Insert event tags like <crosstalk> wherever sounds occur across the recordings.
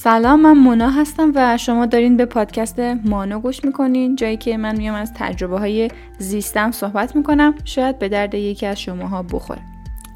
سلام من مونا هستم و شما دارین به پادکست مانو گوش می‌کنین جایی که من میام از تجربه های زیستم صحبت می‌کنم. شاید به درد یکی از شماها بخوره.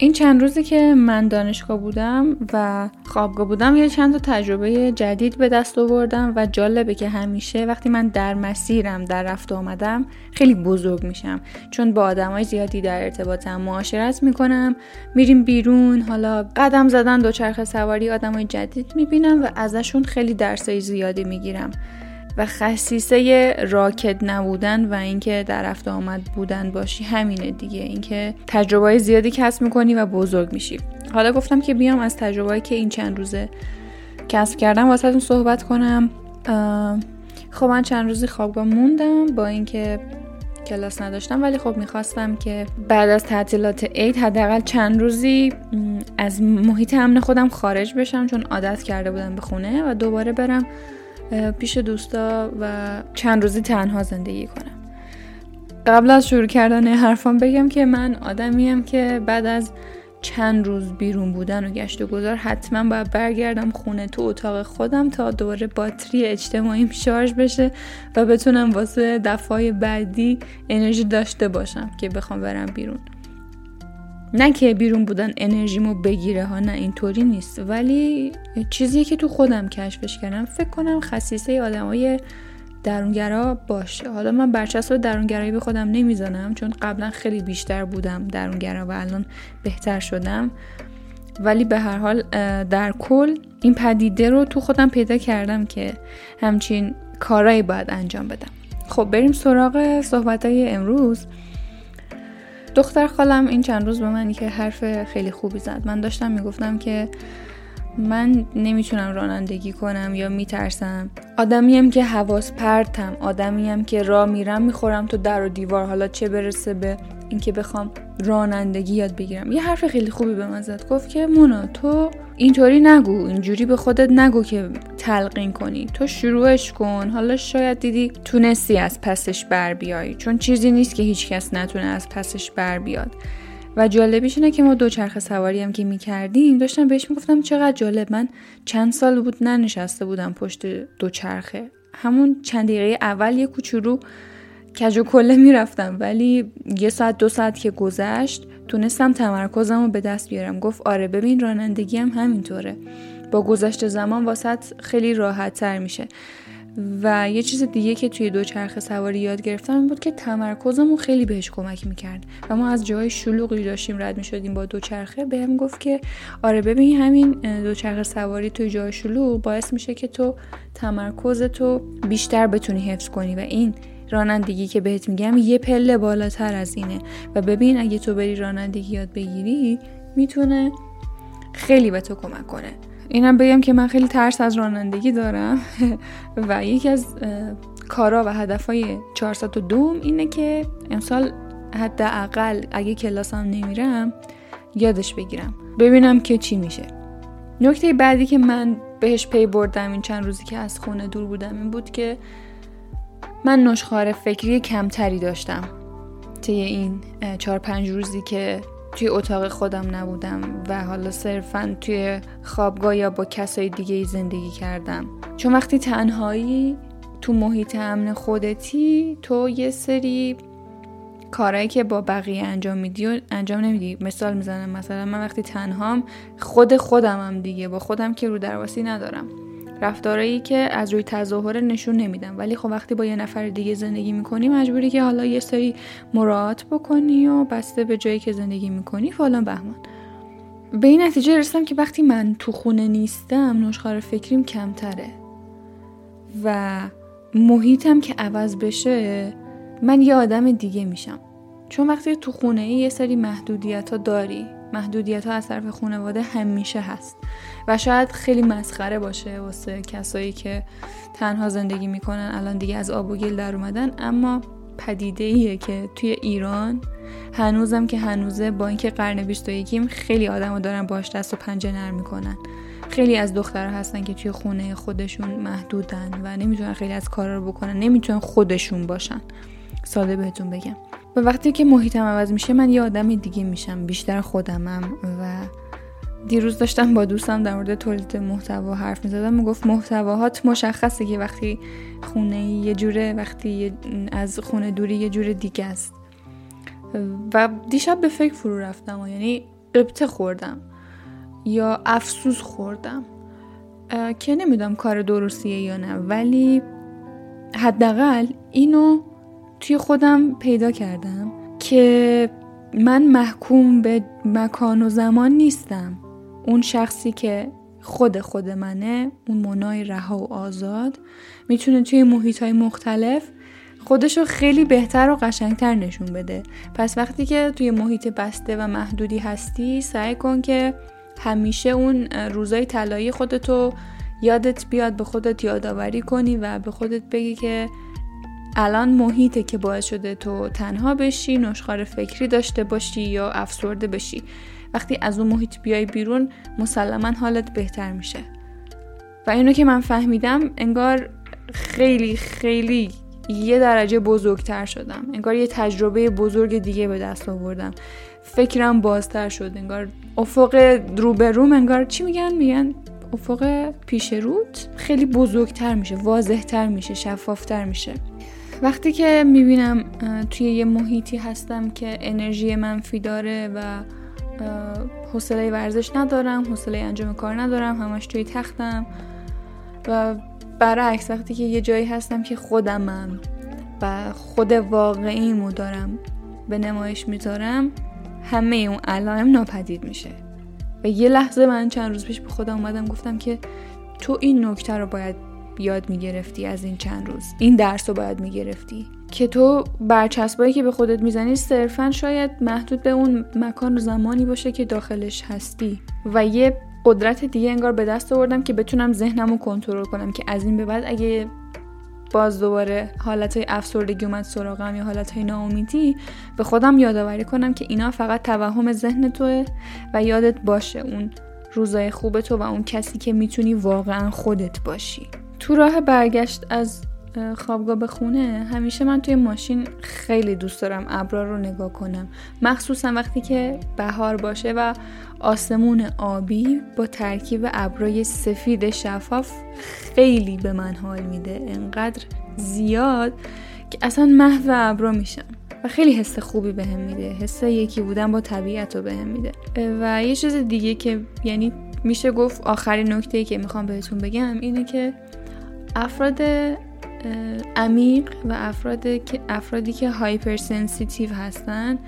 این چند روزی که من دانشگاه بودم و خوابگاه بودم یه چند تا تجربه جدید به دست آوردم و جالبه که همیشه وقتی من در مسیرم در رفت آمدم خیلی بزرگ میشم. چون با آدمای زیادی در ارتباطم معاشرت می‌کنم میریم بیرون حالا قدم زدن دوچرخه سواری آدمای جدید می‌بینم و ازشون خیلی درسای زیادی می‌گیرم. و خصیصه راکت نبودن و اینکه در رفت آمد بودن باشی همینه دیگه. اینکه تجربه زیادی کسب می‌کنی و بزرگ میشی. حالا گفتم که بیام از تجربه که این چند روزه کسب کردم واسهتون صحبت کنم. خب من چند روزی خوابگاه موندم با اینکه کلاس نداشتم ولی خب می‌خواستم که بعد از تعطیلات عید حداقل چند روزی از محیط امن خودم خارج بشم چون عادت کرده بودم به خونه و دوباره برم پیش دوستا و چند روزی تنها زندگی کنم. قبل از شروع کردن حرفان بگم که من آدمیم که بعد از چند روز بیرون بودن و گشت و گذار حتما باید برگردم خونه تو اتاق خودم تا دوباره باتری اجتماعیم <laughs> شارژ بشه و بتونم واسه دفعه بعدی انرژی داشته باشم که بخوام برم بیرون. نه که بیرون بودن انرژیمو بگیره ها نه اینطوری نیست. ولی چیزی که تو خودم کشفش کردم فکر کنم خصیصه آدمای درونگرا باشه. حالا من برچسب درونگرایی به خودم نمی‌زنم چون قبلا خیلی بیشتر بودم درونگرا و الان بهتر شدم. ولی به هر حال در کل این پدیده رو تو خودم پیدا کردم که همچین کارایی باید انجام بدم. خب بریم سراغ صحبت های امروز. دختر خالم این چند روز به من که حرف خیلی خوبی زد. من داشتم می‌گفتم که من نمی‌تونم رانندگی کنم یا میترسم. آدمیم که حواس پرتم آدمیم که راه میرم می‌خورم تو در و دیوار. حالا چه برسه به اینکه بخوام رانندگی یاد بگیرم. یه حرف خیلی خوبی به من زد. گفت که مونا تو اینطوری نگو. اینجوری به خودت نگو که تلقین کنی. تو شروعش کن. حالا شاید دیدی تونستی از پسش بر بیای. چون چیزی نیست که هیچکس نتونه از پسش بر بیاد. و جالبیش اینه که ما دوچرخه سواری هم که می‌کردیم داشتم بهش می‌گفتم چقدر جالب من چند سال بود ننشسته بودم پشت دوچرخه. همون چند دقیقه اول یه کوچولو کج و کله می‌رفتم ولی یه ساعت دو ساعت که گذشت تونستم تمرکزم رو به دست بیارم. گفت آره ببین رانندگی هم همینطوره. با گذشت زمان واسط خیلی راحت تر میشه. و یه چیز دیگه که توی دوچرخه سواری یاد گرفتم بود که تمرکزمون خیلی بهش کمک می‌کرد. و ما از جای شلوغی داشتیم رد می‌شدیم با دوچرخه. بهم گفت که آره ببین همین دوچرخه سواری توی جای شلوغ باعث میشه که تو تمرکز تو بیشتر بتونی حفظ کنی. و این رانندگی که بهت میگم یه پله بالاتر از اینه. و ببین اگه تو بری رانندگی یاد بگیری می‌تونه خیلی به تو کمک کنه. اینم بگم که من خیلی ترس از رانندگی دارم. و یکی از کارا و هدفهای 402 اینه که امسال حداقل اگه کلاسم نمیرم یادش بگیرم. ببینم که چی میشه. نکته بعدی که من بهش پی بردم این چند روزی که از خونه دور بودم این بود که من نشخار فکری کمتری داشتم. طی این چهار پنج روزی که توی اتاق خودم نبودم و حالا صرفا توی خوابگاه یا با کسای دیگه زندگی کردم. چون وقتی تنهایی تو محیط امن خودتی تو یه سری کارهایی که با بقیه انجام میدی و انجام نمیدی. مثال می‌زنم مثلا من وقتی تنهام خود خودمم دیگه با خودم که رو درواسی ندارم. رفتارایی که از روی تظاهر نشون نمیدم ولی خب وقتی با یه نفر دیگه زندگی می‌کنی مجبوری که حالا یه سری مراعات بکنی و بسته به جایی که زندگی می‌کنی فلان بهمان. به این نتیجه رسیدم که وقتی من تو خونه نیستم نشخار فکریم کمتره. و محیطم که عوض بشه من یه آدم دیگه میشم. چون وقتی تو خونه یه سری محدودیت ها داری محدودیت ها از طرف خانواده همیشه هست. و شاید خیلی مسخره باشه واسه کسایی که تنها زندگی می‌کنن الان دیگه از آب و گل در اومدن. اما پدیده ایه که توی ایران هنوزم که هنوزه با اینکه قرن 21 خیلی آدم دارن باش دست و پنجه نرم می‌کنن. خیلی از دخترها هستن که توی خونه خودشون محدودن و نمی‌تونن خیلی از کارا رو بکنن. نمی‌تونن خودشون باشن. ساده بهتون بگم. و وقتی که محیطم عوض میشه من یه آدم دیگه میشم بیشتر خودمم و دیروز داشتم با دوستم در مورد تولید محتوا حرف می‌زدم. می‌گفت محتواهات مشخصه که وقتی خونه یه جوره وقتی از خونه دوری یه جور دیگه است. و دیشب به فکر فرو رفتم و یعنی قبطه خوردم یا افسوس خوردم. که نمی‌دونم کار درستیه یا نه ولی حداقل اینو توی خودم پیدا کردم که من محکوم به مکان و زمان نیستم. اون شخصی که خود خود منه اون منای رها و آزاد می‌تونه توی محیط های مختلف خودشو خیلی بهتر و قشنگتر نشون بده. پس وقتی که توی محیط بسته و محدودی هستی سعی کن که همیشه اون روزای طلایی خودتو یادت بیاد به خودت یادآوری کنی و به خودت بگی که الان محیطه که باعث شده تو تنها بشی نشخار فکری داشته باشی یا افسرده بشی. وقتی از اون محیط بیای بیرون مسلما حالت بهتر میشه. و اینو که من فهمیدم انگار خیلی خیلی یه درجه بزرگتر شدم. انگار یه تجربه بزرگ دیگه به دست آوردم. فکرم بازتر شد. انگار افق روبروم انگار چی میگن؟ میگن افق پیش رود خیلی بزرگتر میشه واضحتر میشه شفافتر میشه. وقتی که می‌بینم توی یه محیطی هستم که انرژی منفی داره و حوصله ورزش ندارم حوصله انجام کار ندارم همش توی تختم و برعکس وقتی که یه جایی هستم که خودمم و خود واقعیمو دارم به نمایش می‌ذارم همه اون علائم ناپدید میشه. و یه لحظه من چند روز پیش به خودم اومدم گفتم که تو این نکته رو باید یاد می‌گرفتی از این چند روز؟ این درس رو باید می‌گرفتی؟ که تو برچسبایی که به خودت می‌زنی صرفا شاید محدود به اون مکان و زمانی باشه که داخلش هستی. و یه قدرت دیگه انگار به دست آوردم که بتونم ذهنم رو کنترل کنم که از این به بعد اگه باز دوباره حالت های افسردگی اومد سراغم یا حالت های ناامیدی به خودم یادآوری کنم که اینا فقط توهم ذهن توه و یادت باشه اون روزای خوب تو و اون کسی که می‌تونی واقعا خودت باشی. تو راه برگشت از خوابگاه به خونه همیشه من توی ماشین خیلی دوست دارم ابرا رو نگاه کنم. مخصوصا وقتی که بهار باشه و آسمون آبی با ترکیب ابرای سفید شفاف خیلی به من حال میده. انقدر زیاد که اصلا محو ابرا میشم و خیلی حس خوبی بهم به میده. حس یکی بودن با طبیعت رو بهم میده. و یه چیز دیگه که یعنی میشه گفت آخرین نکته که می‌خوام بهتون بگم اینه که افراد عمیق و افراد که افرادی که hyper sensitive هستن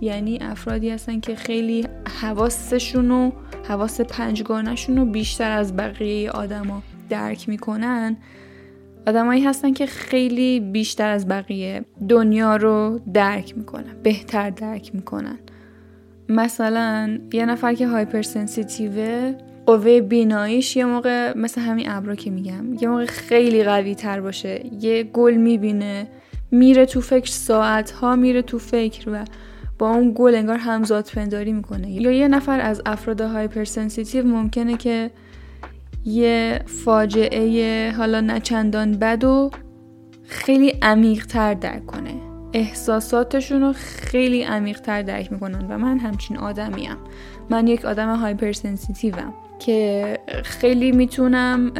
یعنی افرادی هستن که خیلی حواسشون و حواس پنجگانشون رو بیشتر از بقیه آدما درک می‌کنن. آدمایی هستن که خیلی بیشتر از بقیه دنیا رو درک می‌کنن بهتر درک می‌کنن. مثلا یه نفر که hyper sensitive ه قوه بیناییش یه موقع مثل همین ابرا که میگم یه موقع خیلی قوی تر باشه. یه گل می‌بینه میره تو فکر ساعت ها میره تو فکر و با اون گل انگار همزاد پنداری می‌کنه. یا یه نفر از افراد hypersensitive ممکنه که یه فاجعه حالا نه چندان بد رو خیلی عمیق تر درک کنه. احساساتشون رو خیلی عمیق تر درک می‌کنن و من همچین آدمیم. من یک آدم hypersensitive م که خیلی می‌تونم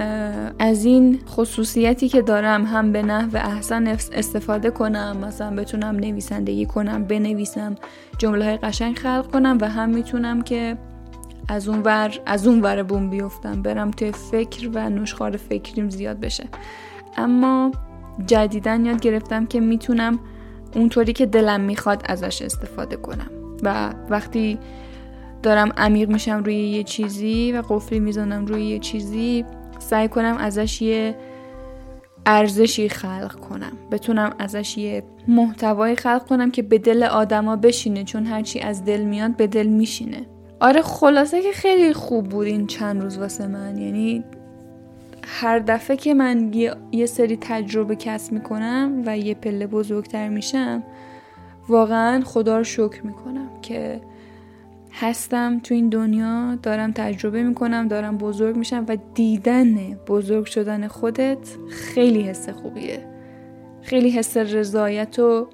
از این خصوصیتی که دارم هم به نحو احسن استفاده کنم مثلا بتونم نویسندگی کنم بنویسم جمله های قشنگ خلق کنم و هم می‌تونم که از اون ور از اون ور بوم بیفتم برم توی فکر و نشخار فکریم زیاد بشه. اما جدیدن یاد گرفتم که می‌تونم اونطوری که دلم می‌خواد ازش استفاده کنم. و وقتی دارم عمیق میشم روی یه چیزی و قفلی می‌زنم روی یه چیزی سعی کنم ازش یه ارزشی خلق کنم. بتونم ازش یه محتوایی خلق کنم که به دل آدما بشینه چون هرچی از دل میاد به دل میشینه. آره خلاصه که خیلی خوب بود این چند روز واسه من. یعنی هر دفعه که من یه, یه سری تجربه کسب می‌کنم و یه پله بزرگتر میشم واقعا خدا رو شکر می‌کنم که هستم تو این دنیا دارم تجربه می‌کنم دارم بزرگ میشم و دیدن بزرگ شدن خودت خیلی حس خوبیه. خیلی حس رضایت و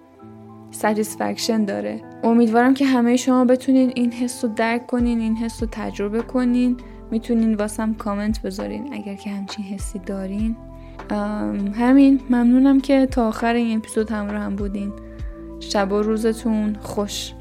satisfaction داره. امیدوارم که همه شما بتونین این حس رو درک کنین این حس رو تجربه کنین. می‌تونین واسم کامنت بذارین اگر که همچین حسی دارین. همین. ممنونم که تا آخر این اپیزود همراه هم بودین. شب و روزتون خوش.